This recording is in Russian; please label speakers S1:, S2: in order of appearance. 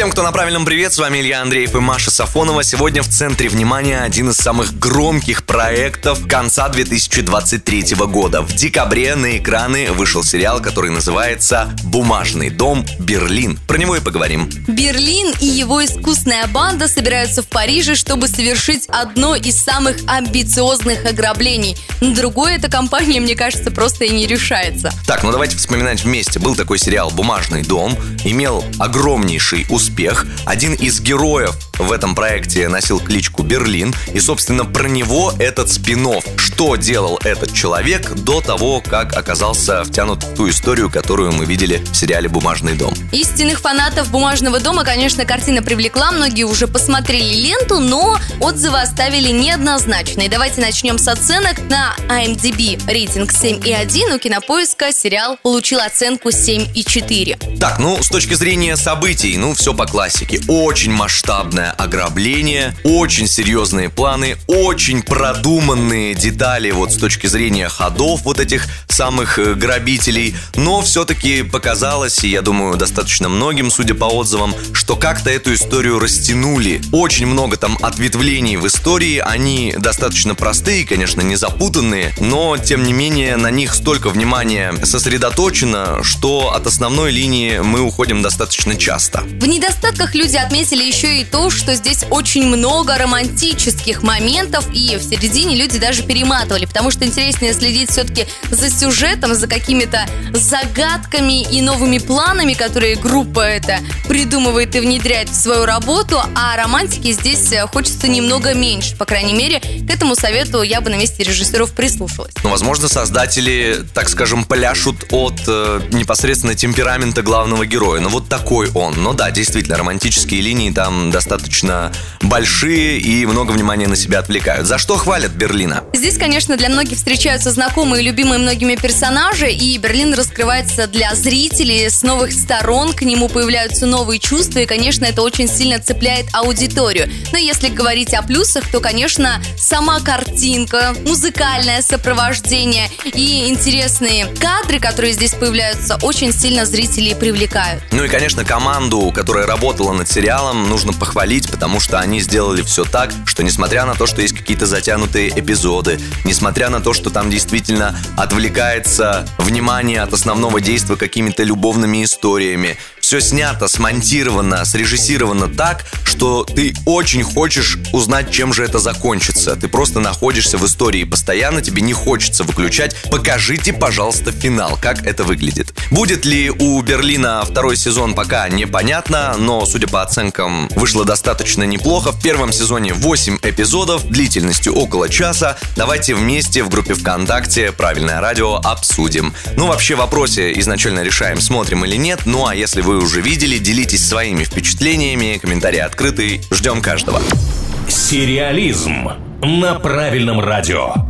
S1: Всем, кто на правильном привет, с вами Илья Андреев и Маша Сафонова. Сегодня в центре внимания один из самых громких проектов конца 2023 года. В декабре на экраны вышел сериал, который называется «Бумажный дом. Берлин». Про него и поговорим.
S2: Берлин и его искусная банда собираются в Париже, чтобы совершить одно из самых амбициозных ограблений. Другое эта компания, мне кажется, просто и не решается.
S1: Так, ну давайте вспоминать вместе. Был такой сериал «Бумажный дом», имел огромнейший успех успех. Один из героев в этом проекте носил кличку Берлин. И, собственно, про него этот спин Что делал этот человек до того, как оказался втянут в ту историю, которую мы видели в сериале «Бумажный дом».
S2: Истинных фанатов «Бумажного дома», конечно, картина привлекла. Многие уже посмотрели ленту, но отзывы оставили неоднозначные. Давайте начнем с оценок. На IMDb рейтинг 7,1, у Кинопоиска сериал получил оценку 7,4.
S1: Так, ну, с точки зрения событий, ну, все по классике. Очень масштабное ограбление, очень серьезные планы, очень продуманные детали вот с точки зрения ходов вот этих самых э, грабителей. Но все-таки показалось, и я думаю, достаточно многим, судя по отзывам, что как-то эту историю растянули. Очень много там ответвлений в истории, они достаточно простые, конечно, не запутанные, но тем не менее на них столько внимания сосредоточено, что от основной линии мы уходим достаточно часто.
S2: В недостатках люди отметили еще и то, что здесь очень много романтических моментов, и в середине люди даже перематывали, потому что интереснее следить все-таки за сюжетом, за какими-то загадками и новыми планами, которые группа эта придумывает и внедряет в свою работу, а романтики здесь хочется немного меньше. По крайней мере, к этому совету я бы на месте режиссеров прислушалась.
S1: Ну, возможно, создатели, так скажем, пляшут от э, непосредственно темперамента главного героя. Ну, вот такой он. Но да, действительно действительно, романтические линии там достаточно большие и много внимания на себя отвлекают. За что хвалят Берлина?
S2: Здесь, конечно, для многих встречаются знакомые и любимые многими персонажи, и Берлин раскрывается для зрителей с новых сторон, к нему появляются новые чувства, и, конечно, это очень сильно цепляет аудиторию. Но если говорить о плюсах, то, конечно, сама картинка, музыкальное сопровождение и интересные кадры, которые здесь появляются, очень сильно зрителей привлекают.
S1: Ну и, конечно, команду, которая работала над сериалом, нужно похвалить, потому что они сделали все так, что несмотря на то, что есть какие-то затянутые эпизоды, несмотря на то, что там действительно отвлекается внимание от основного действия какими-то любовными историями, все снято, смонтировано, срежиссировано так, что ты очень хочешь узнать, чем же это закончится. Ты просто находишься в истории постоянно, тебе не хочется выключать. Покажите, пожалуйста, финал, как это выглядит. Будет ли у Берлина второй сезон, пока непонятно, но, судя по оценкам, вышло достаточно неплохо. В первом сезоне 8 эпизодов, длительностью около часа. Давайте вместе в группе ВКонтакте «Правильное радио» обсудим. Ну, вообще, в вопросе изначально решаем, смотрим или нет. Ну, а если вы уже видели, делитесь своими впечатлениями, комментарии открыты, ждем каждого.
S3: Сериализм на правильном радио.